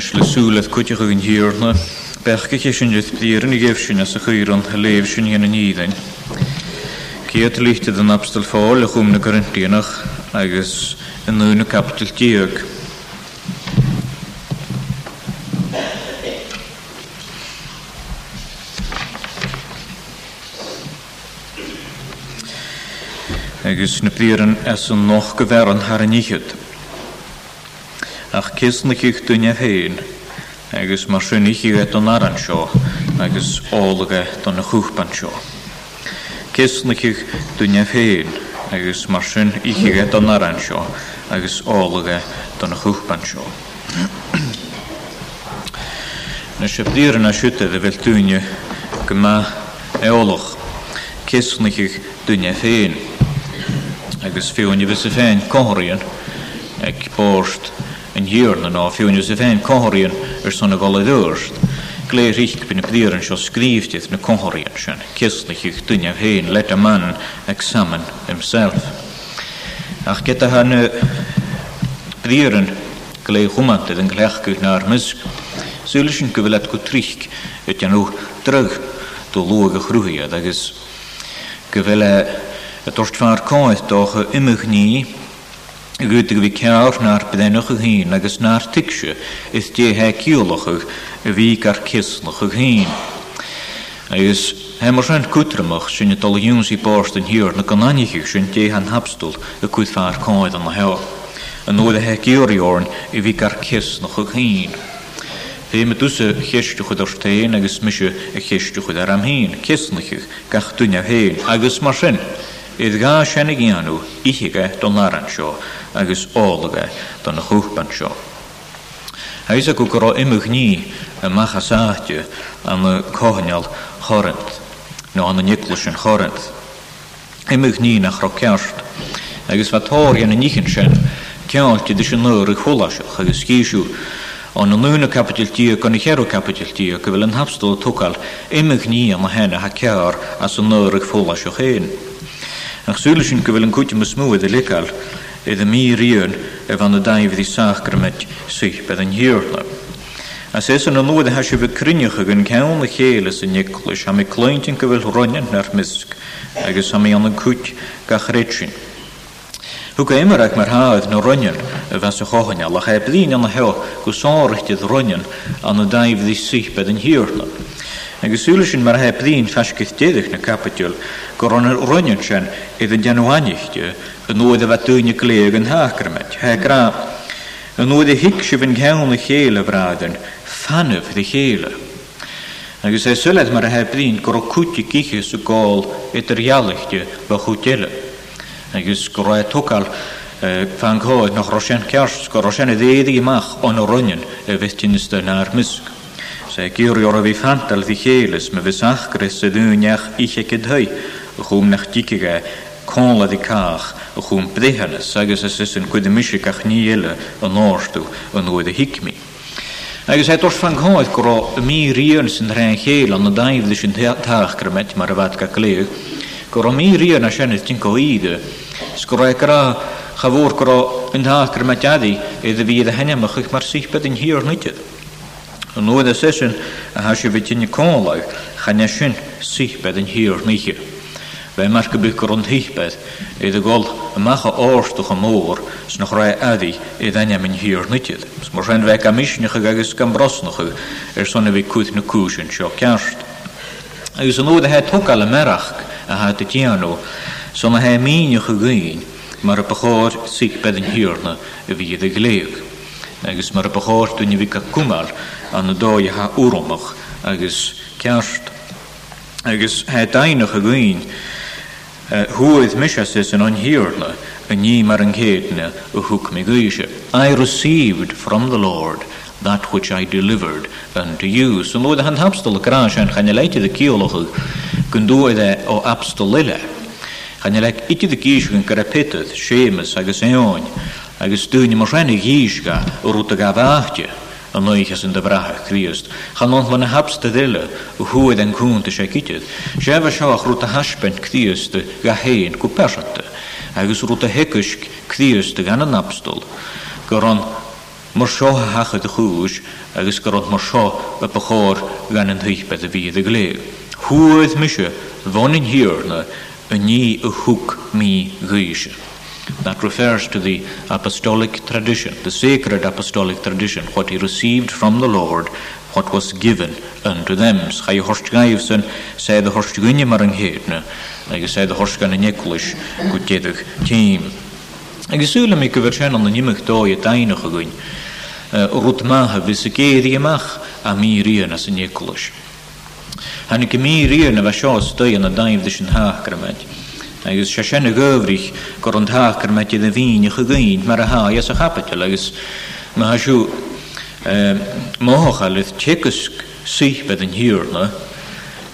is le súla chute chuin hiúrna, Bechcha ché sin de blian i ggéhsúna sa chuúran a léhsún héna nídain. Céad líte an abstal fáil a chumna gorintíanach agus an núna capital agus na blian as an noch gohar an Har níchiid ach cys na chi'ch dwyne hyn, agus mar syni chi e don aran sio, agus ólaga don y chwchban sio. Cys na chi'ch dwyne hyn, agus mar syn i chi e aran sio, agus ólaga don y chwchban sio. Na siabdir na siwtedd y fel dwyne gyma eolwch, cys na chi'ch dwyne hyn, agus fiwn i fysa ffein cohorion, ac borst, yn cohorion yr son y golau féin choiríonn ar sanna goladúirt. Glé yn bin sgrifdydd yn y na sy'n sin, eich chiich duine hyn, let a man ac saman himself. Ach get a yn pdíann glé chumanted an gyd na'r mysg, sy'n sin go gwy trich tríic ut anú drug do luga chhrúhiad agus go bhfuile a dortfaar cáid dócha ymwch ni, Gwyd y fi ceawr na'r byddennwch ych hun agos na'r ticsio is di he ciolwch ych y fi gar cislwch ych hun. Agos hem o'r rhan cwtramwch sy'n y doliwn sy'n borst yn hir na gynanich ych sy'n di han habstwl y cwydfa'r coed yn heo. Yn oedd y he ciolwch i orn y fi gar cislwch ych hun. Fe mae dwys y chesdwch o agos mysio y chesdwch o am hun, cesnwch ych gach dwynia hen agos mar sy'n. Idd gá sena gíanú ichiige don náran seo agus álaga don na chúpan seo. Hais a go gorá imimeh ní a machasáte an na cóhaneal chorint nó an na Nicolas an chorint. Imimeh ní nach ro ceart agus fatóir na níchan sin ceáilte de sin nuir i cholaisiach agus cíisiú an an capital capitaltí gan chéú capitaltí go bhfuil an hapstal tucail imimeh ní an na hena ha cair as an nuir i cholaisiach chéin. Ach sŵle sin go bhfuil an cúte mas múa de leáil i sach mí rion bydd yn hir daimh í sacraid suich be an hiúrla. As é an nuad a y chael ys gon ceanna am y Nicolas ha gyfel rhoniant na'r bhfuil roiin ys am y ha mé gach rechyn. Hwg ga chréitsin. Thg éimeach mar háad nó roiin a bheits a chohanne, le bydd blin an na heo go sáirichtid roiin an na i í suich be an hiúrla agus súlasin mar heb dín feiscih déadach na capitúil go ranar roiin sin iad an deanhaiste an nóid a bheith túne léag an hácrameid. Thrá an nóid a hiic si bhn ceanna chéle bhráidan fanmh de chéle. Agus é suleid mar a heb dín go cúte ciche sa gáil idirhealachte ba chutéile. Agus go roi toáil fan gáid nach Rosin ceart go Rosinna déadaí amach an roiin a bheittíiste ná misc. Se gyrior o fi fantal ddi chelys, me fes ach gres y ddwniach eich ec ydhau, chwm nach digiga, conla di cach, y chwm bdehanys, agos as ysyn gwydymysig ach ni ele yn orstw yn oed y hicmi. Agus het o'r ffanghoedd gro mi rion sy'n rhaen chael ond y daifdd sy'n taach grymet mae'r fad gael glew. Gro mi rion a sianydd ti'n goeidw. Sgro e gra chafwr gro yn taach grymet adi iddo fi iddo hynny mae'ch mae'r sy'n byd yn hir nidydd. An nóid a sesin a ha se bheittíine chan eisyn sych bedd yn hir gwrwnd Bei bedd, go bugur an híbed iad a gáil y môr, sy'n o'ch rai addi i d daine min hir nitiid. S mar ren bheith a misnecha agus gan brasnachu ar sonna bhí cuat na cúsin seo ceart. Agus an nóid a he y merach a ha a teanú, sona he mínecha gain mar a beáir sihbed an hirna a bhí a gléag. agus mar a beáir duine bhí cael an na dóide ha úramach agus ceart. agus he dainach a gcuin thuid e, mis is an anhiirle a ní mar an chéadne a thug mé gaiise. I received from the Lord that which I delivered unto you. So mód an hapstal ará an chenne leite a cíolacha gon dóide ó abstal liile. Channe le itide gíisgan go rapitad, sémas agus éáin, agus dúine mar renne híisga ó rúta a bhhaite. an noiches in de brathe kriest. Gan ont man hapste dille o hoe en koen te se kitet. Séwer seo a grota haspent krieste ga héen go persente. agus rota hekusk krieste gan yn abstol. Gur an mar seo hacha de chúis agus gur an mar seo a gan yn thuich be a bhí a glé. Thuid mise bhain hirna, a ni y hwg mi gwysio. that refers to the apostolic tradition, the sacred apostolic tradition, what he received from the Lord, what was given unto them. Chai horstgaivsen said the horstgunje maranghetne, like I said the horstgan team. an de nimmig na agus sé sinna ggóhrich gur an thachar me de bhíine chu ghaint mar a háas a chapate agus meisiú mácha le tegus síbe an hiúrna,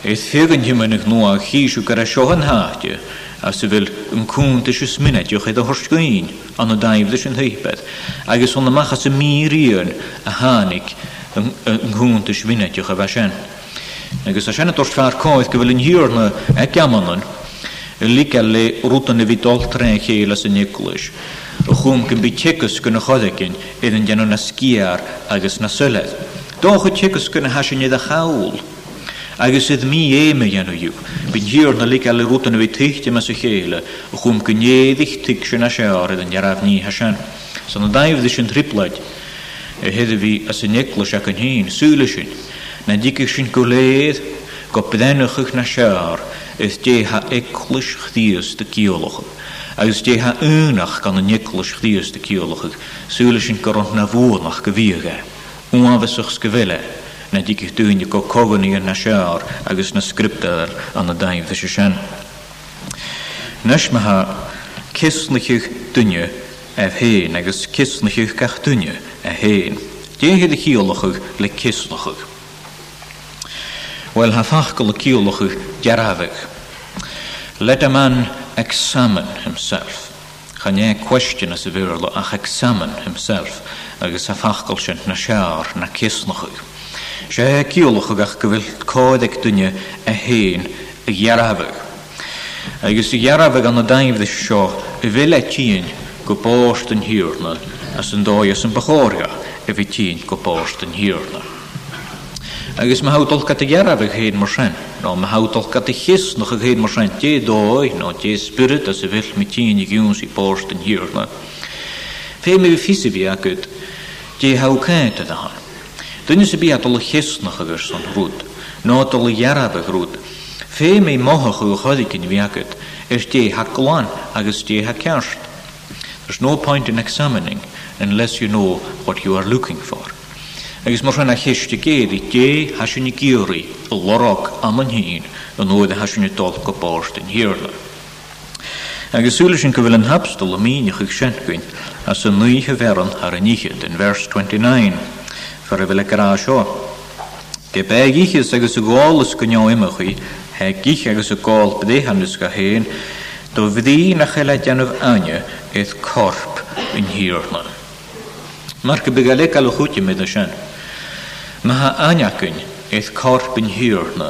Is fégan himannig nó a chiú gur a seo an háte as sa bhfuil anúnta se sminetioch éad a thucaín an daimhle sin thuiped, agus sonna machchas sa mííon a hánig anúnta sminetioch a bheit sin. Agus a sena tos fear cáid go bhfuil an hiúrna ag e ceamanan, Ликалли рутан витолтрен хейла саниклыш. Хум кен бичекус кына ходекен, эден яно na скиар агас на сөлет. Дон хочекус кына хашине да хаул. Agus ydd mi eime yno yw, byn hir na lig al rwtan fi tyhti mas y cheile, o chwm gynnyddich tig sy'n a siar ydyn ni hasan. So na daif ddys yn triplad, e heddi fi as y neclwys ac yn hyn, na dicych sy'n gwleid, gopyddenwch na siar, is dé ha elis chtíos de geolocha. agus dé ha únach gan an elis chtíos de geolocha, Súle sin gorant na bhnach nach bhíige. Uanhaach go bhile na ddí dúine go coganíar na sear agus na skriptar an na daimh se sin. Nesmethe kisnaich dunne a héin agus kisnaich gach dunne a héin. Déhéad a chiolachug le kisnachuch wel ha fachgol y ciolwch yw jarafig. Let a man examine himself. Chan e cwestiwn as y fyrlo ach examine himself agus ha fachgol sy'n na siar na cysnwch yw. Se e ciolwch yw gach gyfyl codeg dynia a hen y jarafig. Agus y jarafig an y daif ddys sio y fel e tîn gwbost yn hirna as yn doi as yn bachoria y fi tîn gwbost yn hiwrna. agus me hátolka a geararach héin mar sein. No me hátolka a chis nach a héin mar sein té dói je té spirit a se vill mit tíine gúns í pósten hiirna. het mé vi fisi vi agut het hakéinte a han. Dunne se bí alle chisnach agus an rút, ná alle jararabeh mogen Fé mé mocha chu chodikin viagut is dé haán agus dé ha There's no point in examining unless you know what you are looking for. agus mar rhanna lleiste i dé hasisiúna géirí a lorog am an híín an nuad a hasisiúna dal go báist in hirla. Agus súla sin go bhfuil an hapstal a míine chuh sencuin as san nuthe bhean ar an níchiid in vers 29 fer a bhfuil gorá seo. Ge bégichas agus a gálas go neimimechaí he gich agus a gáil bedéhanus go héin, do bhdí na chéile deanmh aine éth corp in hiirna. Mar go begalé gal chuúte mé a sin. Maha anyakyn eith corpyn hiwrna,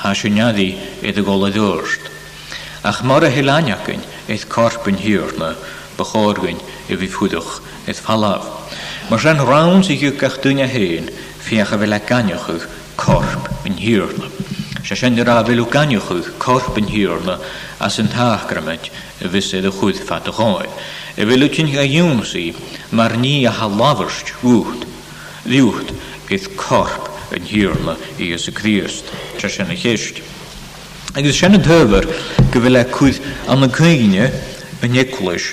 ha siwnadi eith goladurst. gola ddwrst. Ach mor a hilaniacyn eith corpyn hiwrna, bachorgyn e fi eith falaf. Mas rhan rawn sy'n hiw gach dynia hyn, fiach a fel aganiwch corp yn hiwrna. Se sy'n dyr a fel aganiwch korp yn hiwrna as yn gramet e vis eith y chwydd ffat y choi. E fel wytyn a yw'n si, mar ni a halafyrst gwyht, ddiwt, gith corp yn hiirla i ys y Grist, Tra sy'n y Ac ys sy'n y dyfer gyfyle cwydd am y cwygine yn eglwys,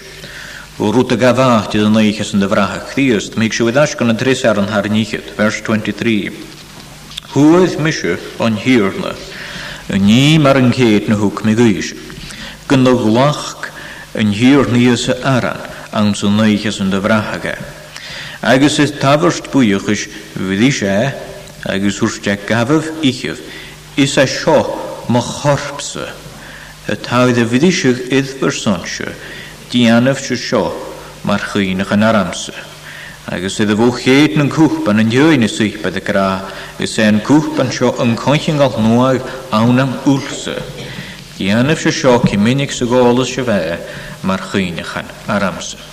o y gafaat iddyn nhw eich yn dyfrach y Grist, mae eich wedi'ch gan y dris ar yn harnichyd, vers 23. Hwyd mysio o'n hiirla, yn ni mar yn cyd na hwc mi gwys, gynnwg yn hiir ni ys y aran, am sy'n eich yn dyfrach agau. E agus is tafyrst bwychus fydd eisiau agus wrstiau gafaf ichaf. Is a sio ma chorpsa y tawyd y fydd eisiau di anaf sio sio mae'r chynach yn aramsa. Agus iddo fwy chyd yn cwpan yn yw'n y swypad y gra, ys e'n cwpan sio yn gael nwaag awn am wlsa. anaf sio sio cymynig sy'n golus sio fe mae'r chynach yn aramsa.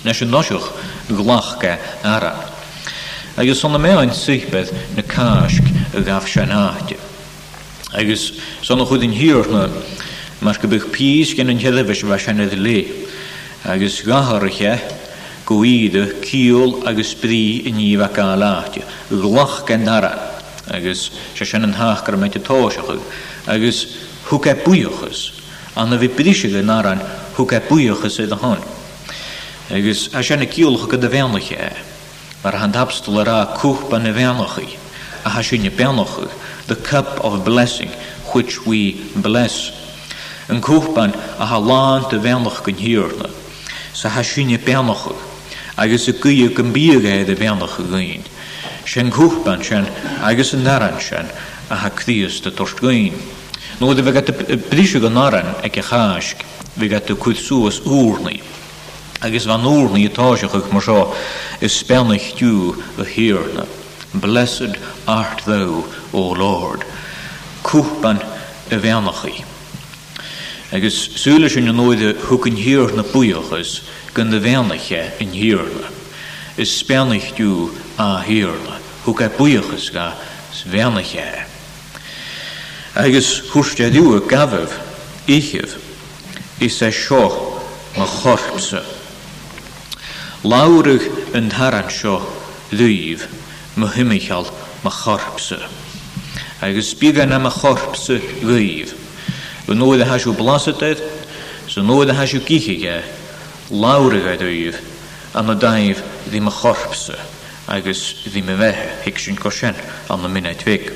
Nes yn nosiwch ga ara. Agus sonna mea ein sychbedd na casg y gaf sianahdi. Agus sonna yn hir na mar gybych pys gen yn helefys fa sianedd le. Agus gaharche gwyde ciol agus bri yn i fa Glach Glachga ara. Agus sian yn hachgar mewn tosiach. Agus hwca bwyachus. Anna fi brisig yn aran hwca bwyachus ydy hon. agus a sena cíolcha go do bhénacha mar an dapstal ará cúpa na bhénachaí a ha sinne benachu the cup of blessing which we bless. An cúpan a ha lán de bhénach gon hiúrne sa ha sinne benachu agus a cuú go bíagé de bhénacha gain. Sin cúpan sin agus an naran sin a ha críos de tost gain. Nó de bheit bríise go naran ag a cháis, bhí a cuid úrnaí. agus van oorne etageig mar seo is spennig dú a hierne. Blessed art thou, O Lord, koepan a wenachchi. Agus sule sin an noide hoeken hier na buochas gun de wenigje in hierne. Is spennig dú a hierne, hoe e buochas ga swenigje. Agus hoeste duwe gafef, ichef, is e seo na chorpse. Lawrwch yn dharan seo ddwyf, myhymichal ma chorpse. Agus biga yna mae chorpse ddwyf. Yn nôl y hasiw blasydydd, sy'n nôl y hasiw gichige, lawrwch a ddwyf, a y daif ddim y chorpse, agus ddim y fehe, hyg sy'n gosien an y minnau twig.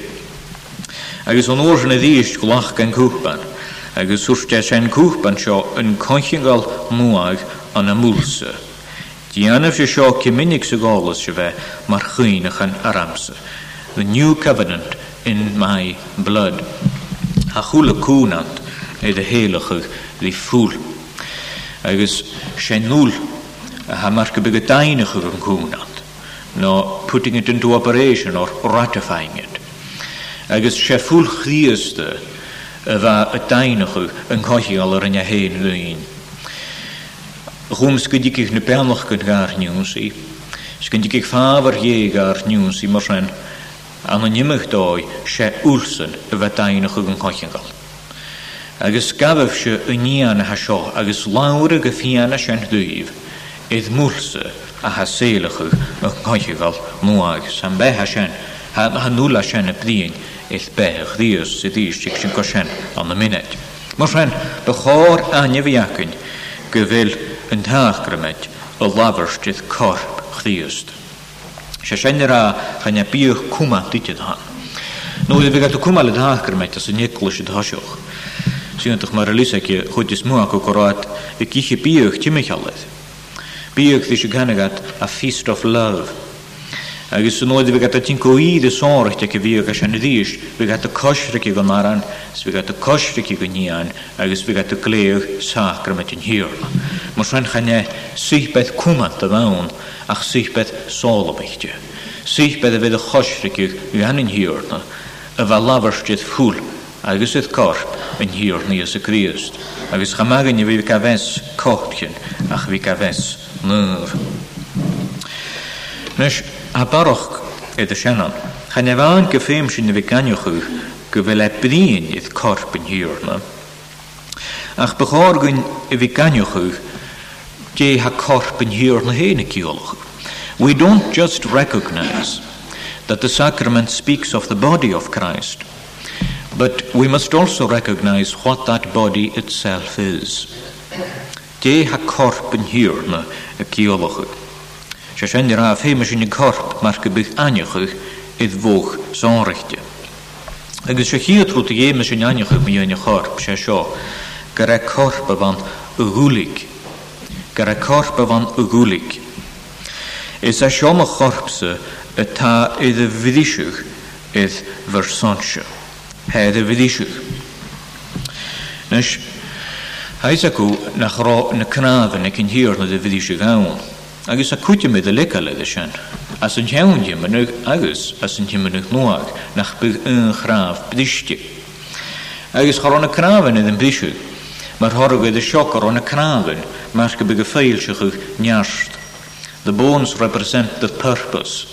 Agus o'n oes yn y ddysg gwlach gan cwpan, agus wrth ddysg yn cwpan sio yn coichingal mwag an y mwlse. Dianaf Dí anamh sé seo ciminic sa gálas se bheith mar ar amser. The New Covenant in my blood. A chula cúnant é de héalacha lí fúl. Agus sé núl a ha mar go be go dainecha an cúnant, No, putting it into operation or ratifying it. Agus sé fúl chríasta a bheit a dainecha an caiisiáil ar in a héin luín chum sgwydig i'ch nabelnoch gyd gair niwn si. Sgwydig i'ch ffafr ie gair niwns i mor rhen anonymach doi se ulsyn y fe dain o'ch yn cochyn gael. Agus gafaf se y nian a hasio agus lawr y gyffian a sian dwyf idd mwlsa a haseilach o'ch yn cochyn gael mwag sam beth a sian ha nŵl sian y bdyn ill bech ddios sydd eisiau sy'n gosian am y munud. Mae rhain, bychor anif iacyn, gyfil yn teachgramed y lafarstydd corp chdiust. Se senir a chynna biwch cwma dydydd han. Nw i figat o cwma le teachgramed as y niclwys y dhasioch. Siwntach mae'r elisag i chwydys mwa ac o gorad y gychi biwch timichaledd. Biwch ddysg y ganagat a feast of love – agus oed i fi gata sú nóid bheit a eich sóirte a bhíoh se na ríist, bhí a cosrici go maran, s bhí a cosrici go níán agus bhí a léoh sacra me tin hiorla. Mar sein channe beth cumant a bhain ach beth suchbeth sólabechte. Suchbeth a bheit i chosriciúh bhí hanin hiorna a bheit laharsteid ffwl, agus sydd corp yn hir ni ys y Grist. Agus chamagan i fi gafes cochyn ach fi gafes nyr. Nes, a baroch e de Shannon. Cha ne bhaan geféim sin vi ganjochu go bfuil e bríon iad corp in hiúrna. Ach beágann i bhí ganjochu dé ha corp in hiúr na héna ceolach. We don't just recognize that the sacrament speaks of the body of Christ, but we must also recognize what that body itself is. Ge ha corp in hiúrna a ceolachach. Se sin ra féime sinnig corp mar go bych ainechuch id bhóg sánrichte. Agus se chiaadrút a dhéime sin ainechuch míine chorp sé seo, gur ra corpa van a gúlik, gur ra corpa van a gúlik. Is a seoma chorpse atá iad a vidíisiúch iad versanse. Head a Nes, Heis nach rá na cnáfan ag an hir na de vidíisiúch áin. agus a cute mé a lecha legus sin. As an teann mar nu agus as an tiimiach nóach nach bu an chráf bedíiste. Agus chorána kráhan in an bisú, mar thorgaid a seoarrónna kráhan mar go be go féilsechu nearst. The bones represent the purpose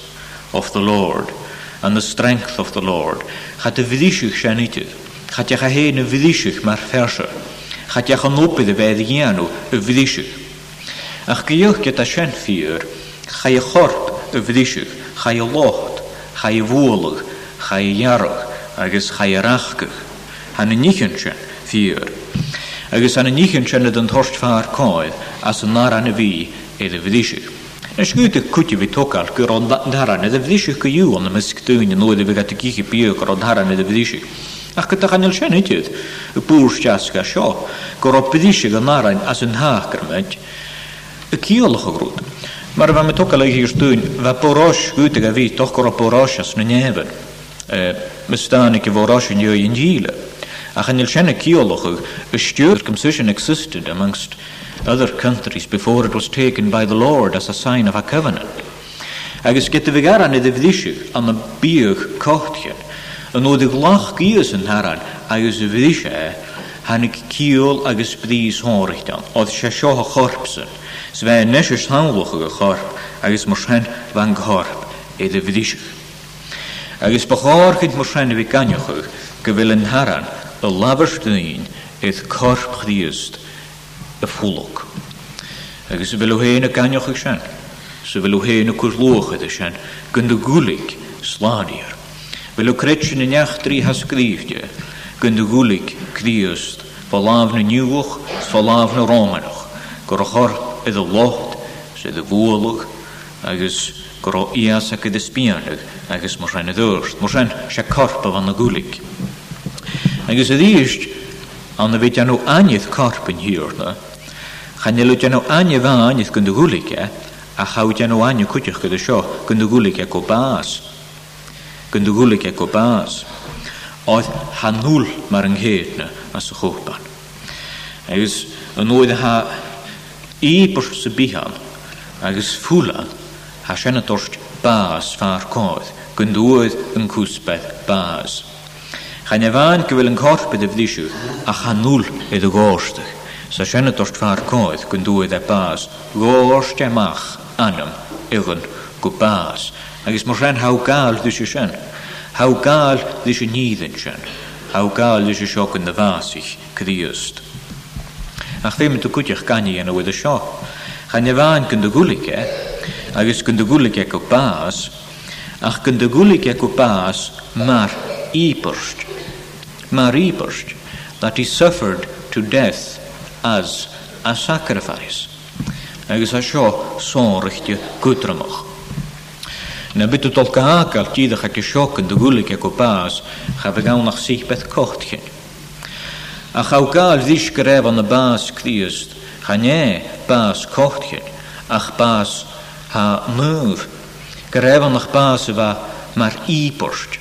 of the Lord and the strength of the Lord. Chat de vidíisiúch sé nite, Chat a héna vidíisiúch mar ferse, Chat a an nópid a bheith géanú a Ach gyilch gyda sien ffyr, chai y chorp y fyddisigh, chai y locht, chai y fwolwg, chai y iarwch, agos chai yr achgych. Han y nichyn sien ffyr. Agos han y nichyn sien ydyn thorst ffa'r coedd as yn nar an y fi edrych fyddisigh. Nes gwyt y cwti fi tocal gyr o'n dharan edrych fyddisigh gyw ond y mysgdyn yn oedd y fi y gichi biog ar o'n dharan edrych fyddisigh. Ach gyda chanel sian ydydd, y bwrs jasga sio, gorau byddisigh yn arain as yn hach gyrmyd, y cíolach a grúd. Mar bheit me tucha leiige gur stún, bheit porás úte a bhí tochgur a porásas na neheben. E, Mestannig i bhórású neo in díle. A chanil sinna cíolachu a steward comcision existed amongst other countries before it was taken by the Lord as a sign of a covenant. Agus get a vigar an iddi vdíisiú an na bíoch cochtchen, an ó dig lach an haran agus a vdíise hannig cíol agus brís hórichtan, oedd se seo chorpsan, Sa bheith neis is tálacha go chorp agus mar sin bhain gthorp é le bhdíisiach. Agus ba cháirchaid mar sin bhí ganneochu go bhfuil an haran a labarstaín éiad corp chríist a fúlach. Agus bhfuil héana a ganneocha sin, sa bhfuil héana cuairlócha a sin gun do gúlaigh sláíar. Bhfuil cretin na neachtarí has scríomte gun do gúlaigh chríist, Faláfna niuach, faláfna rómanach, go a chorp fydd y locht, sydd y fwolwg, agus gro ias ac ydy sbianag, agus mwy rhan y ddwrs. Mor rhain sia o fan y gwlyg. Agus y ddysg, ond y fe dyn nhw anydd corp yn hir na, chan ylw dyn nhw anydd fan anydd y gwlyg e, a chaw dyn nhw anydd cwtych gyda sio, gynd y gwlyg e go bas. Gynd y gwlyg e go bas. Oedd hanwl mae'r ynghyd na as y chwpan. Agus yn oedd ha Íbr e sa bíhall agus fúlal ha sena dort bás far cóð gun dúð yn cúsbeth bás. Cha ne bhain go bhfuil an corpid a chanúl iad a sa sena dort far cóð gun dúð e bás gáirste amach anam igan go bás agus mar sen hawgáil dí sé sen. Hawgáil dí sé níðin sen. Hawgáil dí sé seo an na bhásich ach ddim yn gan i yn y wedi y sio. Cha'n efa'n gyndagwlyg e, ys gyndagwlyg e go bas, ach gyndagwlyg e go bas mae'r ebyrst. Mae'r ebyrst that he suffered to death as a sacrifice. ys a sio sonrichtio gwydramoch. Na bydd y dolgagal gyda'ch ac y sioc gyndagwlyg e gwlyg ac o bas, chaf y sych beth cocht A chawgal ddys gref yn y bas criest, chané bas cochtchel, ach bas ha nŵf. Gref yn ach bas yfa mar íborst.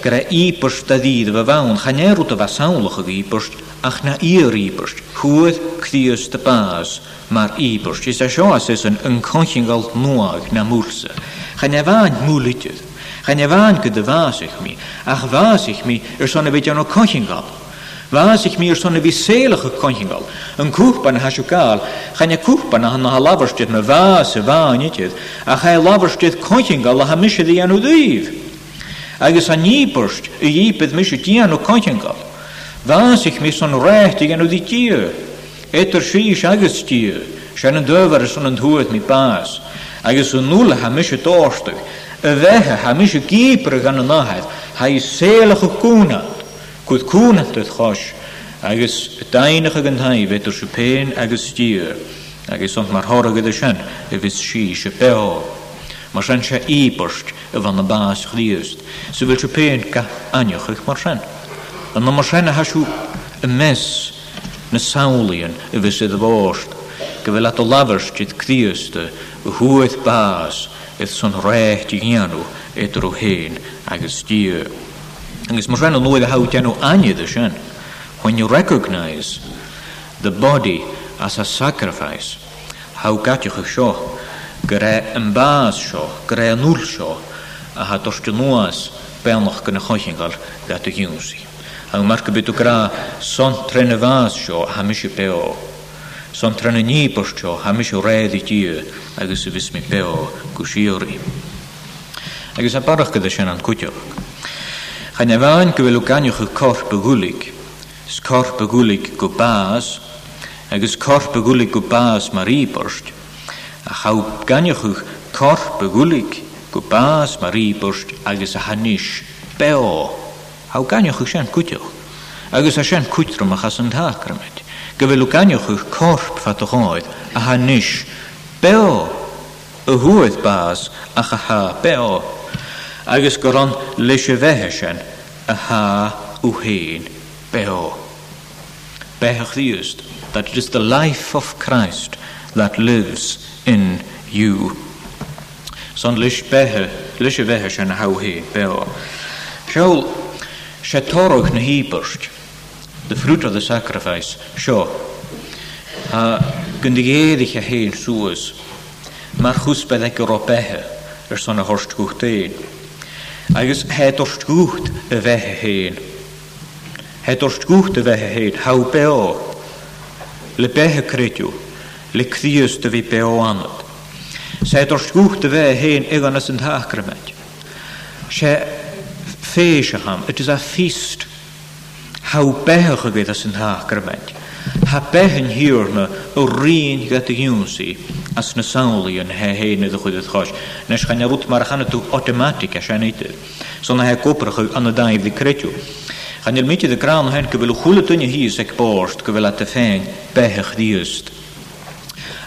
Gre íborst da ddid yfa fawn, chané rwt yfa sawnlwch ag íborst, ach na i'r íborst. Hwyd criest y bas mar íborst. Ys a sio as ys yn ynconchingol nwag na mwlsa. Chané fa'n mwlydydd. Chané fa'n gyda fasich mi, ach fasich mi ys o'n y beth yn o cochingol. Wasig mir sonne vi selige konjingal. An kuchpan hasukal, chanya kuchpan han ha laverstit na vase vanitjet, a chai laverstit konjingal ha mishe di anu duiv. Agus an nipurst, u jipet mishe di anu konjingal. Wasig mir son recht di anu di tier. Etter agis tier. Shannon döver is an huet mi paas. Agus un nulle ha mishe torstig. wehe ha nahet. Ha i selige Gwyd cwn cwnach dweud chos, agos dain dainach ag yn hai fedr sy'n pen agos dyr, agos ond mae'r hor agad sian, y fydd si sy'n beho. Mae sian sy'n i borst y fan y bas chdiast, sy'n fel sy'n pen ga anioch eich mor sian. Ond mae sian a hasw y mes na sawlion y fys y ddybost, gyfel at o lafers gyd cdiast y hwyth bas, ydd sy'n rhaid i hianw edrych hen agus dyr. Agus mar ran an the a hawtian o anya the shen. When you recognize the body as a sacrifice, how gatiach you seo, gre yn bas sio, gyre yn ŵl sio, a ha dorstu nuas benloch gyna gael dat y si. A mae'r gybyd o gra son tren y fas a hamis y beo. Son tren y ni sio, a hamis o redd i dio agos y fysmi beo gwsio ri. Agos a barach gyda sian an cwtioch. Ha na bhain go bhfuil ganioch corp a gúlik, s corp a gúlik go bás, agus corp a gúlik go bás mar íborst, a cha ganioch chu corp a gúlik go bás mar íborst agus a hanis beo. Ha ganioch chu sean cúteoch, agus a sean cútrum a chas an thacramid. Go bhfuil ganioch chu corp fatagáid a hanis beo. Y hwyd bas a chaha beo agus gur an leis a bheitthe sin a há ú héin beo. Behach used that it is the life of Christ that lives in you. Son leis bethe leis a bheitthe sin a há beo. Seol se torog na híbarst, the fruit of the sacrifice, seo. A gyndigéirich a héin suas, mae'r chwsbeth ag yr o bethe, yr son a horst gwch agus hedorst gŵht y fethe hen. Hedorst gŵht y fethe hen, haw beo. Le behe credio, le cthius dy fi beo anod. Se hedorst gŵht y fethe hen egon as yn hacrymedd. Se feisio ham, ydys a ffist, Haw behe chygydd as yn hacrymedd. ha behan hiúrne ó rion go a dúnsaí as na saolaíon he héna a chud chois, nes chana bút mar chana tú automatic a senéide, so na he kopra chu anna daimh hí Chan il míte de grán hen go bhfuil chula duine híos ag bást go te féin bethech díost.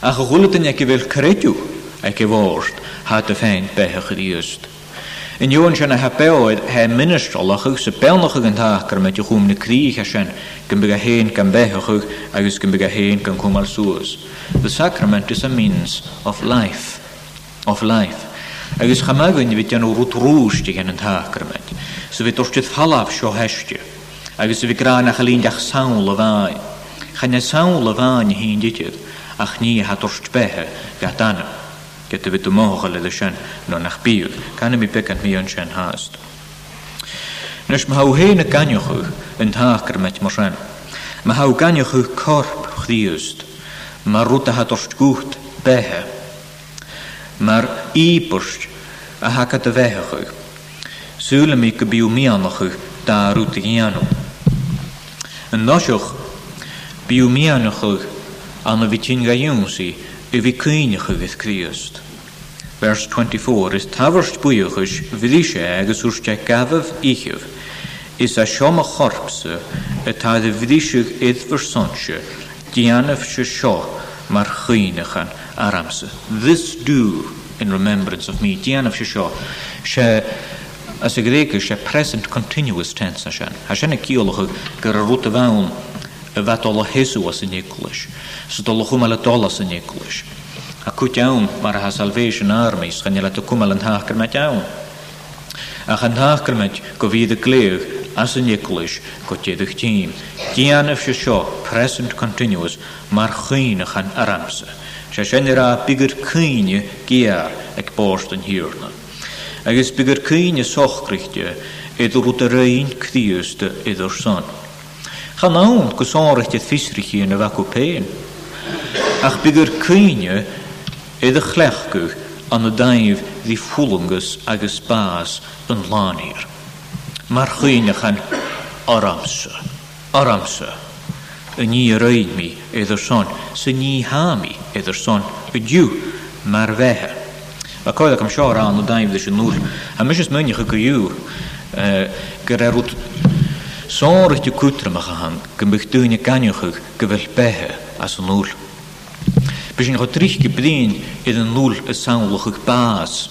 Ach go chula duine go bhfuil creú ag go bhást há a féin bethech In Joan sin a ha beid he ministralach chug sa benachcha an táchar me chum na crícha sin gan bega héin gan bethechug agus gan bega héin gan cumal suas. The sacrament is a means of life, of life. Agus chamagan bit an rút rústi gan an táchar me. So vi torstid falaf seo heiste. Agus vi gra nach chalín deach saola bhain. Channe saola bhain hín ditid ach ní ha torst bethe ga gyda fi dwi'n môl le sy'n no'n ach byw. Gan mi begant mi o'n sy'n haast. Nes mae haw hen y ganioch yn tach ar met mor rhan. Mae haw ganioch yw corp chdiwst. Mae rwyd a hadorst gwht behe. Mae'r i bwrst a hagad y fehech yw. Sŵl am gybyw mi anoch yw da rwyd i gianw. Yn nosioch, byw mi anoch yw anna fi ti'n i cynnych y fydd Criost. Vers 24 is ys fydd eisiau sé agus úste gafaf ichih, is a a chorpsa atá de bhríisiúh éadhar sonse, Dianamh se seo mar ar amsa. This do in remembrance of me, dianaf se sio, se as y greke se present continuous tense a sian. A sian y ciolwch gyrra rwt y fawn vetolo Jesuos in English, stolochumala in English. A kutjaum Salvation Army schanjela te kumalan haker met jaum. A gaan haker met go wie as in English kot je of sho present continuous mar chine gaan aramse. Se shenera bigger kine gear ek borsten hierna. Agus bigger kine sochkrichtje, Ed'r rwyd yr ein Chanawn go sáiricht fisrich yn y facu pein. Ach bygyr cwyne idd y chlechgw an y daif ddi ffwlwngus agus bas yn lanir. Mae'r chwynach an o'r amser, o'r amser. Y ni rhaid mi idd yr son, sy ni ha mi idd yr son, y diw mae'r fehe. A coedd ac am sio ran o daif ddys yn nŵr. A mysys mynych y gyw, gyda'r Sáirich de cútramach a han dyn i ganiwch ych gyfell bethe as an núl. Bes sin go tríce blion iad ych núl a saolachuch báas.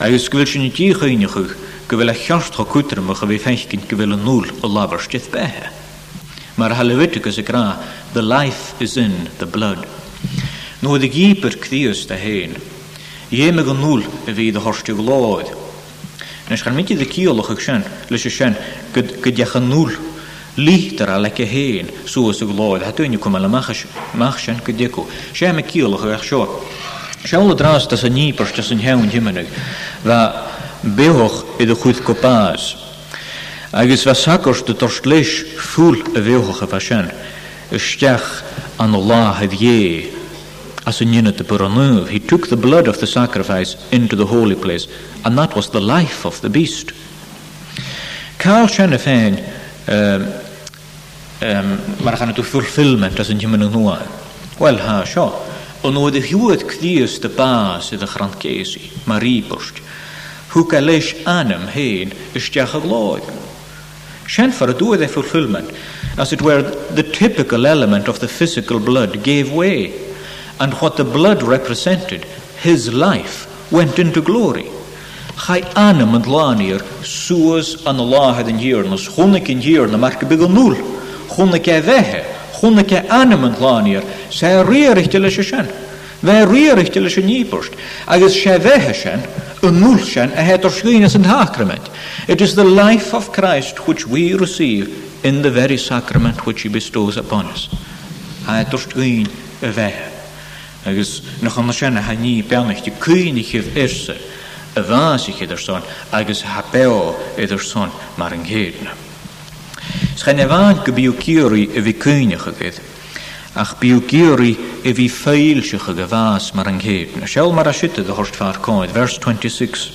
Agus go bhfuil sin ddíchainechuch go bhfuil a cheartcha cútramach a bhí gyfell yn bhfuil o núl ó labharstith Mae'r Mar ys y gra, the life is in the blood. Nú y gíper cdius da hen. Ie me gan núl y fydd y horstio glóid, Në shkanë mi që dhe kjo lëkë këshën, lëkë këshën, këtë jë hënull, lihtëra lëkë hejën, suë së glojë, hëtë një këmë lë mëkëshën, këtë dhe ku. Shë e me kjo lëkë e këshë, shë e më drasë të së full he took the blood of the sacrifice into the holy place, and that was the life of the beast. Carl Chenefein, um, um, mar gan tú fulfillment as an human an nuá. Well há seo, an nó de hiúad clíos de bás i de Francéí, mar rípost. Thúca leis anam héin isteach a gláid. Shen for a dúad é fulfillment, as it were the typical element of the physical blood gave way, and what the blood represented, his life, went into glory. Chai anam yn dlanir sŵas an y lahad yn hyrnas, chwnnag yn hyrna, mae'r gybyg yn nŵl, sacrament. It is the life of Christ which we receive in the very sacrament which he bestows upon us. y fas i chi'r son, agos hapeo i'r son mar yn gyrna. Sgan e gybiw gyri y fi cynnych ygydd, ach byw gyri y fi ffeil sych y gyfas mar yn gyrna. Siawl mar a y horst far coed, vers 26.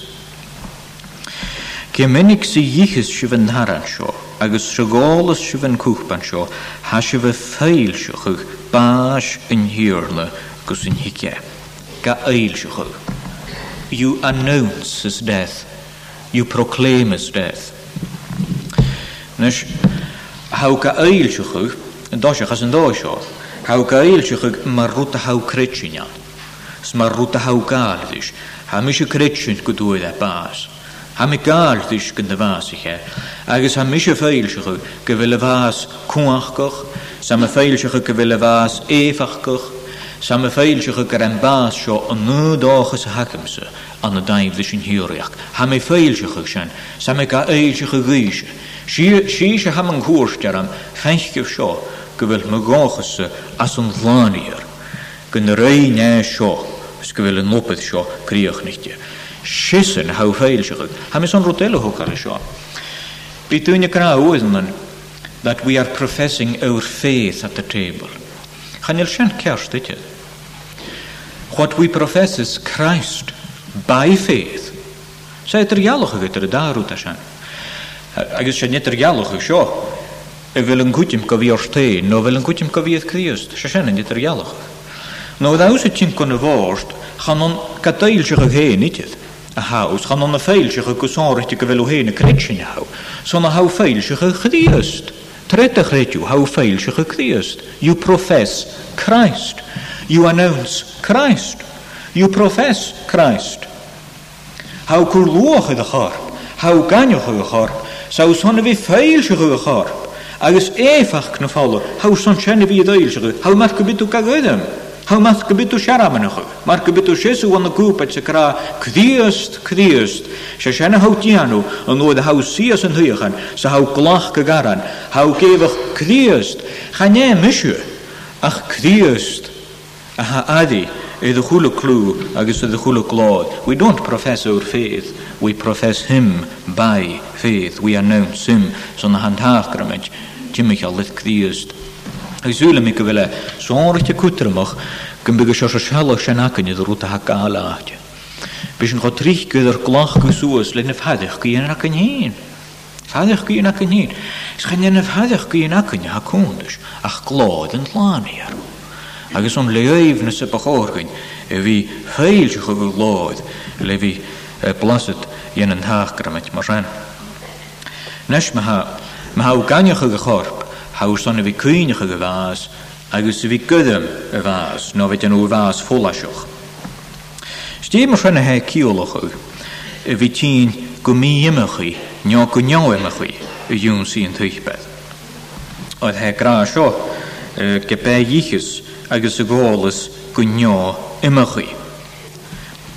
Cemenig sy yichys sydd yn haran sio, agos sygolus sydd yn cwchban sio, ha sydd y ffeil sych y bas yn hyrna gos yn higia. Ga eil sych y. You announce his death. You proclaim his death. Nes, hau ka eil siwchwch, yn dosiach as yn dosio, hau ka eil siwchwch mar rwta hau cretsinian. Smar rwta hau galdys. Ham eisiau cretsin gydwyd e bas. Ham i galdys gyda fas i che. Agus ham eisiau ffeil siwchwch gyfel y fas cwachgoch, sam y ffeil siwchwch gyfel y fas Sam y ffeil sy'ch y gyda'n bas sio yn nid ochas y hacymsa an y dain fys yn hiwriach. Ham y ffeil sy'ch ych sian, sam y ga eil sy'ch y gys. Si sy'ch ham yn gwrs daram, ffanchgyf sio gyfel mygochas as yn dlanir. Gyn rei ne sio, sgyfel yn lopydd sio, criach nichtio. Sysyn haw ffeil sy'ch ych. Ham ys son rodelo hwch ar y sio. Be dwi'n y grawyd yn that we are professing our faith at the table. Chanel sian cerst ydy. E? What we profess is Christ by faith. Sa e dyrgialwch ag ydyr y darw da sian. Agus sian e dyrgialwch ag sio. E fel yn gwtym gofi o'r tein, no fel yn gwtym gofi eith Christ. Sa sian e dyrgialwch. No ddawys y tîm gwn y ford, chan o'n gadael sy'ch ag hen idydd a haws, gan o'n ffeil sy'ch y gwsonrych i gyfelw hyn y credsiyn haw, so'n a haw ffeil sy'ch y chdiast. Tredach rediw, haw ffeil sy'ch y chdiast. You profess Christ You announce Christ. You profess Christ. How could luach the har? How can you have a har? So son of a fail you have a har. I was a fach How son chen vi a deil you How much could be to How much could be to sharam and shesu on the group at sakra kdiest kdiest. Shashana how tiano and lo the how sias and huyachan. So how klach kagaran? How gave a kdiest? Chanye mishu. Ach kdiest kdiest. Aha, adi, i the hula clú agus the hula glód. We don't profess our faith, we profess him by faith. We announce him. So na han tachgramid, Jimmy a lith cdiast. Agus ula mi gyfile, sônrych te cwtramach, gymbyg ysio sosialach sianacyn iddo rwta ha gael aadja. Bys yn chod rich gyda'r glach gwsws, le'n y ffadach gyn ac yn hyn. Ffadach gyn ac yn hyn. Sgan yn y gyn ac hyn, ha cwndys, ach glod yn lani arw agus an leoh na sa bachógain a e bhí féilse chu go láid le e, i'n yn hach an thachgramid mor rhan. Nes ma me ha ganinecha go chorp son e fi cwyniach o'r bhás agus no fe dyn nhw'r fas ffwl asioch. an ó rhan fólaisiach. Stí mar renne he ciolachu a bhí tí go míimimechaí ne go neimimechaí i dún síí an tuichbeh. Oedd he gra seo ge bé agus ugólas go neo imimechaí.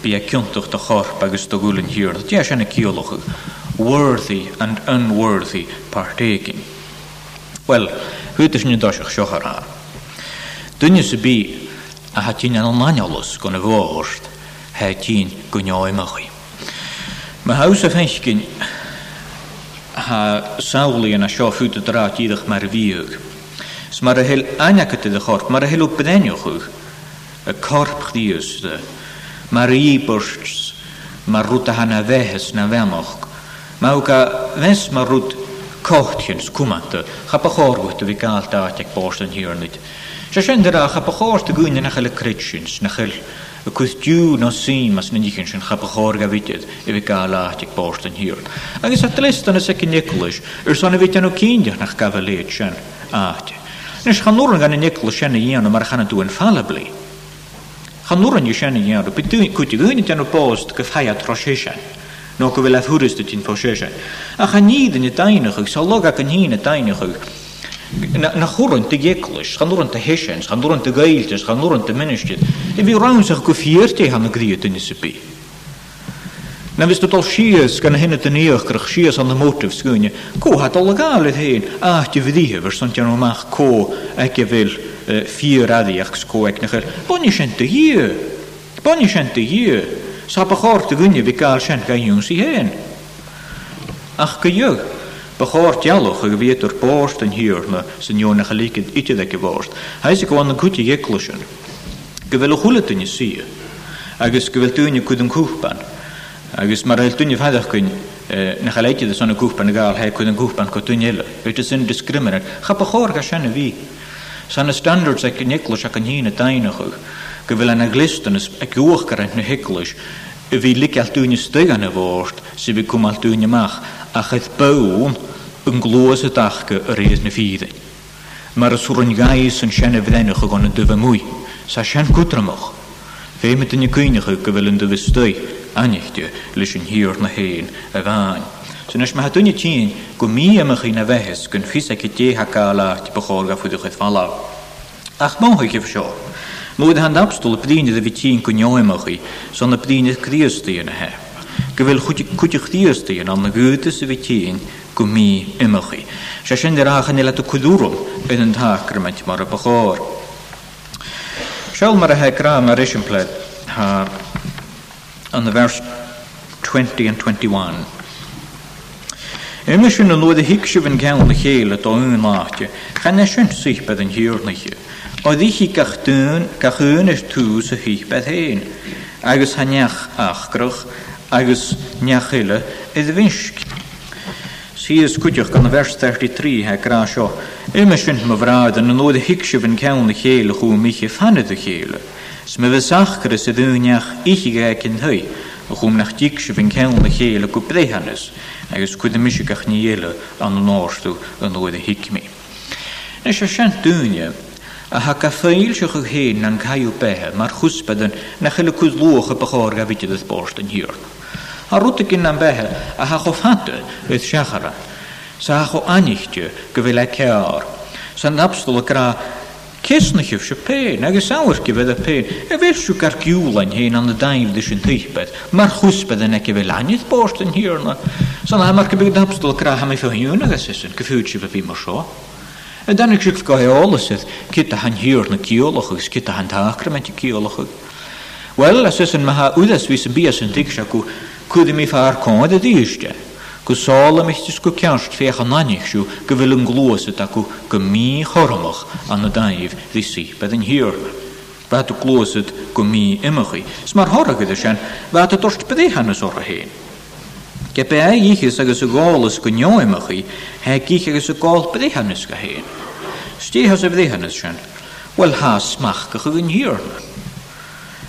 Bí a ciúntaach a chorp agus do hiúr, e worthy and unworthy partaking. Well, chuidir is dáiseach seochará. Dunne a hat tíine an nainelas go na bhhairt he ha na So mar a hel anjaket de chort, mar a hel op benenjoch y corp chdius de. Mar i borsts, mar a hana fehes na femoch. Mae ga fes mar rwt cochtjens cwmat de. Chap a chor wyt fi gael da ag borst yn hir nid. Sia sy'n dyra chap a chor dy gwyn yn achel y critsins, na chel y cwthiw no sy'n mas na nichyn sy'n chap a chor ga fytydd i fi gael da ag borst yn hir. Agus at list yn y second Nicholas, yr son y fydyn nhw cyndiach na'ch gafel leid sy'n ahtig. Nes chan nŵr yn gan y nicl sian i iawn, mae'r chan yn dwi'n Chan nŵr yn sian i iawn, o bydw'n gwyti gwyn i dan o bost gyffai a trosiesian. Nog o fel a thwrys dy ti'n fosiesian. A chan nid yn y dainach, ag solog ac yn hyn y dainach, ag, na chwrwn dy geclwys, chanwrwn dy hesian, chanwrwn dy gailtys, chanwrwn dy menisgyd. E fi rawn sa'ch gwffierti han y gdyd yn ysbyd. Na vis dal sias gan hinna den íochgrach sias an na mótah scuúne. Có hat all gála héin áte bhdíhehar san tean amach có ag a bhfuil fi radiaach scóag nachir. Bonní sin a dhé. Bonní sin a dhé. Sap a chóirta gunne bhí gáil sin gaún sí héin. Ach go dheh. Behoort jaloch a geweter borst en hierne sin jone gelikend itideke worst. Hij is gewoon een goede jeklussen. Gewille goeletin je zie. Agus gewiltuinje kudden koefban agus mar el dunne fadach kun na chaleiti de sonna gúpan gal he kun gúpan ko tunile it is indiscriminate chapa chor ga shanna Sa'n sanna standards ek niklas ek hine deinach go vil an glisten is ek uch garant na hiklas vi lik al dunne stegan a vort si vi kum al dunne mach a het boon un glose dachke reesne fide mar is run gais en shanna vdenach gon de vemui sa shan kutramach Fe met in je kuinige gewillen de wistui, anichtú leis yn hir na héin a bhain. Tunas me hatúine tín go mí amach na i ddeu fisa go ti láirt gaf fuidir chu fallá. Ach mátha gih seo. Múd han abstal blíine a bhí tín go neoimimechaí san na blíine críostíanathe. Go bhfuil chuideach tíostíon an na gúta sa bhí tín go mí imimechaí. Se sin de rachan le a cuúm ben an ta mar a beáir. Seall mar a heráim a réisiimplaid haar on the verse 20 and 21. Imis yn lwyd y hicsif yn gael na chael at o'n laatje, gan eis yn sychbeth yn hiwrnachio. Oedd i chi gachdyn, gachyn eich tŵs y hychbeth ach agos haniach achgrwch, agos niachile ydd finsg. Sies gwydioch gan y vers 33 ha grasio, Imis yn myfraad yn lwyd y hicsif yn gael na chael chw mich i ffanydd y chael. Smyfysach gyda sydd y i chi gael cyn hwy, a chwm nach dig sy'n fy'n cael na chael y gwbreu hannes, ac ys gwydym eisiau gach ni eile an yn orstw yn oed y hicmi. Nes o sian dwnia, a ha gaffail sy'ch o'ch hen na'n cael beth, mae'r chwsbeth yn na chael y cwyddlwch y bachor gafidydd y borst yn hir. A rwyd y gyn na'n beth, a ha choffadau oedd siachara, sa ha cho anichtio gyfelau cear, sa'n absolwg y gra Kesnach yw sy'n pein, ag ys awr gyfedd y pein. E fel gar giwlain hyn an y dail ddys yn teiped. Mae'r chwsbedd yn egi fel anydd bost yn na. Sa'n na, mae'r gybyg dabsdol gra ham ei ffyhiwn agos ysyn, gyffywyd sy'n fe fi mor sio. E dan ychydig ych sy'n gael olasydd, gyda han hirna giolwch agos gyda han taagrament i giolwch ys. Wel, as ysyn mae ha wyddys fi sy'n bias yn digsio siacw, cwyddi mi ar cwnd y ddysg Gwysola Gusála istis go ceanst fécha naníú siw bhfuil yn glwys acu go gymi choramach an daif Bydd yn hir, risí y glwys hiúr. gymi ymwch i. Sma'r imimechaí. S mar thoragad sin bheit a dost bedéhanana o'r hyn. Ge be y gol ys gynio ymwch i, he gich y gol gíiche agus o'r hyn. Sdi hos héin. E Stíhas a bhdéhanana sin, Wel ha smach gych o gyn hir.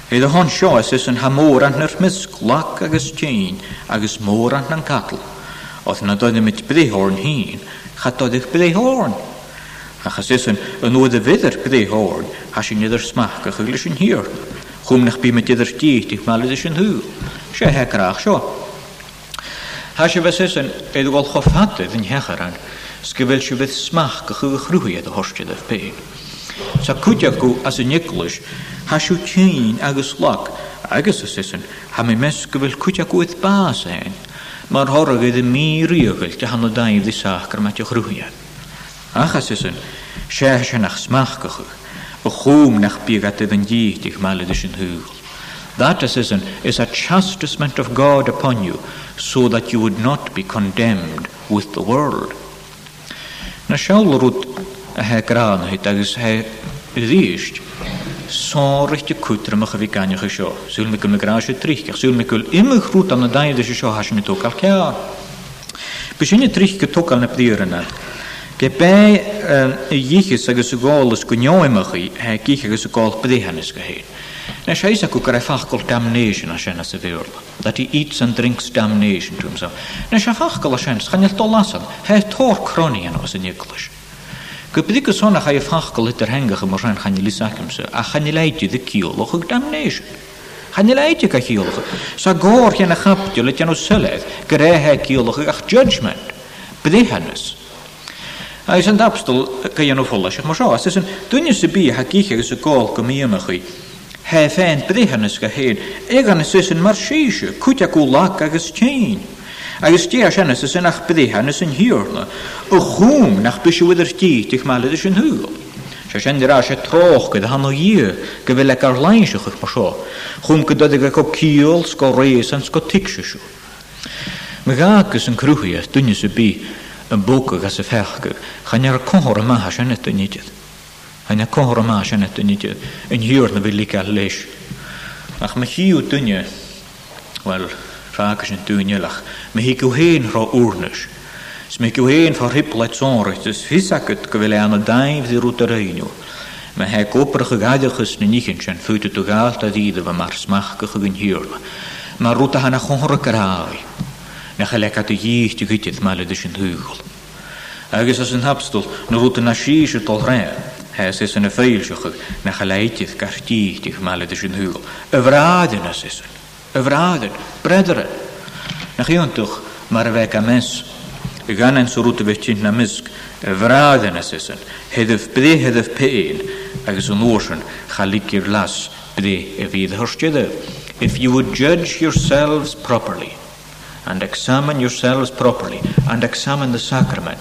Hyd y hon sio ys ys yn hamor an yr hyr misglach agos tîn agos môr an yn cadl. Oedd yna doedd yn ymwyd bryhorn hyn, cha doedd eich A chas ysyn, yn oedd y fyddr bryhorn, ha sy'n iddyr smach gach yglis yn hir. Chwm Chwmnach bym ydyd yr dît i'ch malyd ysyn hw. Se hegrach sio. Ha sy'n fes ysyn, edrych ol chofadydd yn hecharan, sgyfel sy'n fydd smach gach ygych rhywyd o horstydd eich pein. Sa cwdiagw as y niglis, ha sy'n tîn agos lag, agos ysyn, ha mi mes gyfel cwdiagw eith bas ein. Mae'r horog iddi mi riogol dy hanno daif di sacr mae diolch rwyia. Achas ysyn, siach yn ach smach gychw, o chwm nach byg at iddyn gyd i'ch malyd ysyn hwyl. That decision is a chastisement of God upon you, so that you would not be condemned with the world. Na siawl rwyd a eh, he gran hyd agos he eh, ddysg, sorgte kutre mach wie gane ich scho soll mir kemer grage trich ich soll mir kul immer gut an da ich scho hasch mit tokal ka bisine trich ke tokal ne prierne ke bei ich ich sage so gol sku nyoi mach he kich so gol prierne ska na scheise ku kre fach kol damnation a schena se verl that he eats and drinks damnation to himself na schafach kol schens kan ich tolasen he tor kronien was in ihr Gwbyddi gyson a chai ffachgol hyd yr hengach ym rhan chanil i sacymsa, a chanil aidi ddi ciolwch ag damnation. Chanil aidi ca ciolwch. Sa gor hian a chapdio le dian o syledd, grehe ciolwch ach judgment. Byddi hynnes. A ys yn dapstol gaian o ffolas eich mwysio. As ysyn, dwi'n ys bi ha gich ag ys y gol gymiem ych chi. He fen byddi hynnes ga hyn. Egan ys ysyn mar sisio, cwytia ag ys chain. agus dé senne sa sin nach bedéhanna san hiúrla, ó chum nach bisidir tíach me leidir sin thuúil. Se sin derá sé trochgad han ó dhi go bhfuil le ar leinseach mar seo, chum go dod go cíol sco rééis an sco tiseú. Me gagus an cruúchaí dunne sa bí an bóca gas sa fecha, chan ar cóir maithe sinna níiad. Hanna cóir má sinna níiad in hiúr na bhí lí leis. Ach me hiú dunne well, fakus en tuinjelach. Me hiku heen ro urnus. Sme hiku heen ro riplet zonrecht. Dus visakut kwele aan de dijf de ruterijnu. Me hek koperige gadiges ne nichens en fute to galta diede we maar smachtige gun hierle. Maar ruta hana honger karaai. Ne gelekat de jeeg te gutjes male dus in hugel. een hapstel, no ruta na shishe tol rea. Hes is een feilsjuchig, ne gelijtjes kartiehtig male dus in hugel. Evraden as is vragen, prederen. Nagion toch, maar wij kan mens. Gaan en zo route wetjint na misk, vragen is het. Hedef pre, hedef peen. Agus een las, pre, evid If you would judge yourselves properly, and examine yourselves properly, and examine the sacrament,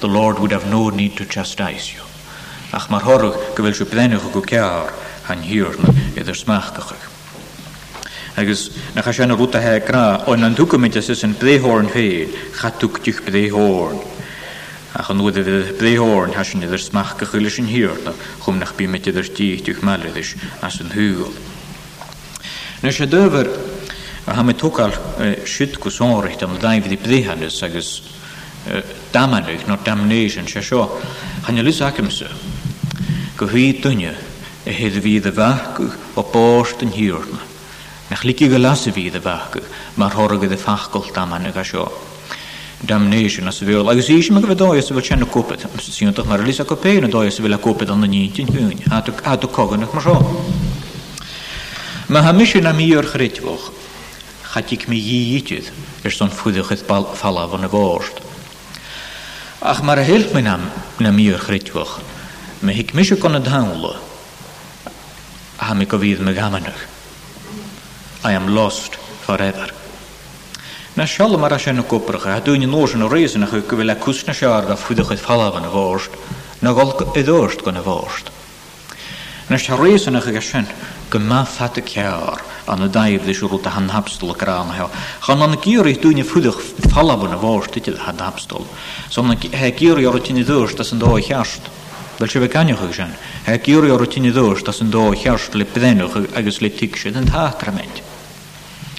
the Lord would have no need to chastise you. Ach maar horg, gewil je pleinig ook elkaar, en hier, agus na cha sena rúta he gra ó an dúcamid is an bléhorn fé chatúctich bléhorn. A chan nuad bh bléhorn hesin idir smach go chuile sin hirirna chum nach bí me idir tíúch meileis as an húil. Na sé döfur a ha me tóáil siid go sóirt am daimhí bléhannes agus e, damanich nó damnéisian sé seo, Channe lus acamsa go e hí dunne a héad bhí a bhecu ó bást an hirirna. Nach lici go las fydd y bach mae'r horgydd y ffachgol dam anna sio. Damnation as fel agus is meg vedo is vel chen kopet sin toch maar lisa no doy dois vel kopet dan ni tin hun hat ook uit de kogen nog maar ma ha na mi ur grit woch hat ik mi jiitjes es staan fude het bal falla van de woord ach mar help me nam na mi ur grit woch me hik mis kon het ha me covid me gamenig I am lost forever. Na seal mar a sin gopracha, a dún nó an réanach chu go bhfuil le cúsna sear a fuideach chuid falhan a bhst, na gáil i dóst gona bhst. Nes tá réanach a sin go má feta cear an na daimh is úil a an hapstal arán he. Chan an gúirí dúine fuideach falhan vorst bhst til an hapstal. So he gúí or tíine dúst as an dó cheart. Bel se becannechu sin, he gúí or tíine dúst as an dó cheart le pedenach agus le tiise an tátrament.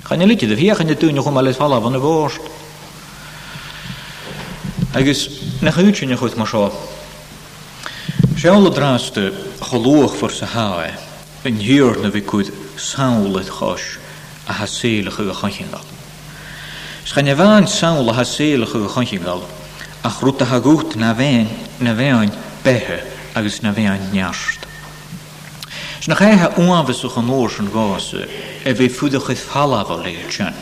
Chaine lite de bhíochanne túne chum leis fallh na bhst. Agus na chuútine chuit mar for sa háe, in hiúr na bhí chuid saolaid chois a haséalacha go chanchingal. Schaine bhhain saola haséalacha go chanchingal, a gút na bhéin na bhéin bethe agus na bhéin neast. Snachéthe uhamasach an nóir an gáasa a bhí fuda chu fallhah léir sin.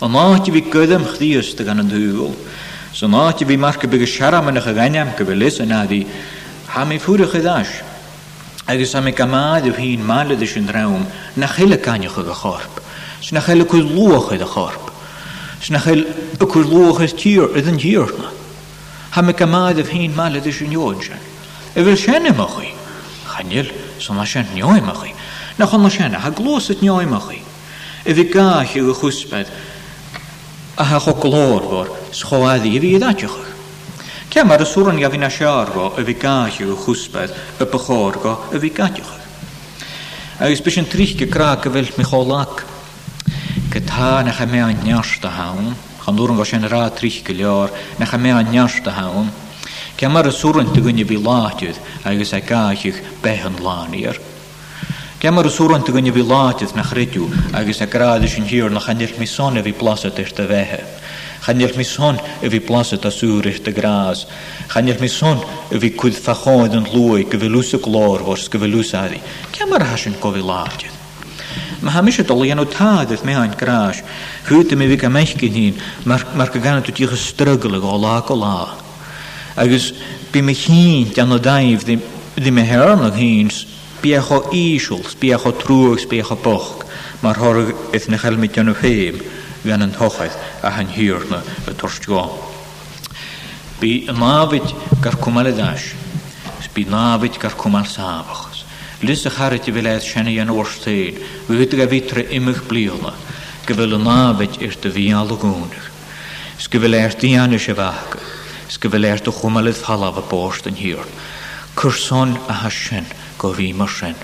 An náte bhí godam chríosta gan an dúil, san náte bhí marca be go seaamana a gaiineam go bh lis a nádí ha mí fuúdacha dáis. agus am go máadh hín málaide sin ram na chiile caiinecha go chorp, sna na chiile chu lucha a sna s na is luchas tír i an tíorna. Ha me go máadh hín málaide sin jóin se. I bhfuil sinna e mo chuí, chail son na sin neoimachí. Na chun na sinna ha glósit neoimachí. I bhí gaithú go chusped a ha cho glódhór schoáí bhí daiticha. Ce mar a súran a bhína seará a bhí gaithú go chusped a bechór go a bhí gaiticha. Agus be sin trí go gra go bhfuil mi cholach go tá na cha mé an neasta hán, chuúran go sin rá trí go leor na cha mé an neasta hán, Ke mar y sŵrwnt y gwni fi latydd agos ag aich behan lanir. i'r. mar y sŵrwnt y gwni fi latydd na chrydiw agos ag radys yn hir na chanil mison e fi plasat eich dy fehe. Chanil mison e fi plasat a sŵr eich dy gras. Chanil mison e fi cwyd ffachod yn lwy gyfelws y glor fors gyfelws addi. Ke mar hasyn gofi latydd. Mae hamis y i enw tad eith mewn gras. Hwyd y mi fi gameich hyn, mae'r gan y dwi'n ystrygyl ag o la o la agus bi me hín an a daimh dí me hearm an hís bícho ísúls, bícho trúgus bícha boch mar thorah eith na cheilmid an feib gan an thochaid a an hiúrna a torstáin. Bí a návid gar cumaledáis, bi návid gar cumal sábachas. Lys a chariti vi leith senne an orstein, vi a vitre imich bliona, go bhfuil a návid ir de bhí a lagúnach. Sgo bhfuil air díana sgyfyléir do chwmalydd halaf y bost yn hir. Cyrson a hasen go fi mar sen.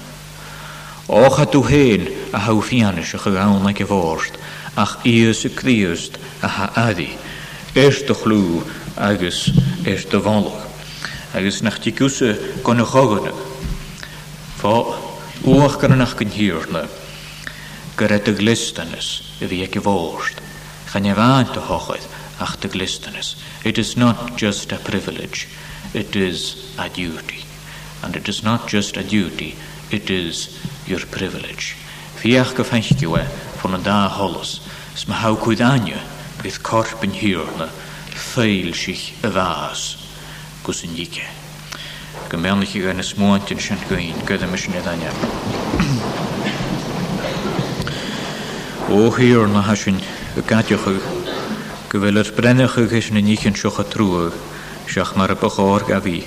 Och a dw hen a haw fianus a chygawn ag y forst, ach ius y criust a ha addi, er dy chlw agus er dy fanlwg. Agus nach ti gwsa gona chogon Fo, uach gan anach gyn hir le, gyrra dy glistanys y fi ag y forst, chan e fain dy hochyd, Achterglistenus. It is not just a privilege, it is a duty. And it is not just a duty, it is your privilege. Fiach gefechtjue van een dag hollus, sma hou kuidanje, with korpen hierne, feil sich evaas, kusinjike. Gemerliche eines Monten schon gehen, gödde mich nicht an O hierne haschen, gatjoche go bhfuil ar brenne chugus na yn siwch o trwyr, siach mae'r bagháir o'r gafi.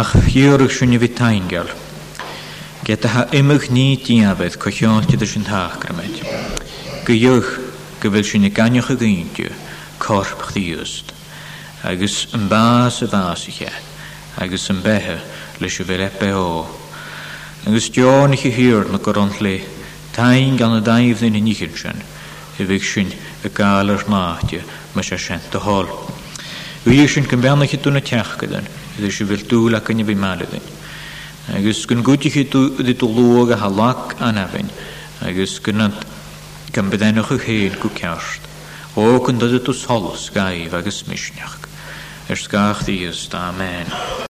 Ach hiúach sinna bhí taingeal. Ge ha imimeh ní cochion chu teántiidir tach thachgraid. Gwyl dheoch go bhfuil sinna ganeocha gaonú corp chtíúst, agus y fas a bhásaiche agus an bethe leis fel epe o. Agus deánnig eich na go an lé, tain gan a daimhna na eich sin, i bhíh sin a gáir náte me sé sin a hall. Bhí sin go bheannachí túna teachcadan, idir si bhfuil túla a bhí meadain. Agus gon gútiichi tú tú luga ha lách anhain, agus gunna gan bedéine chu chéad go ceart. Ó an dada tú solas gaíh agus misneach. Er sgach ddi ys, amen.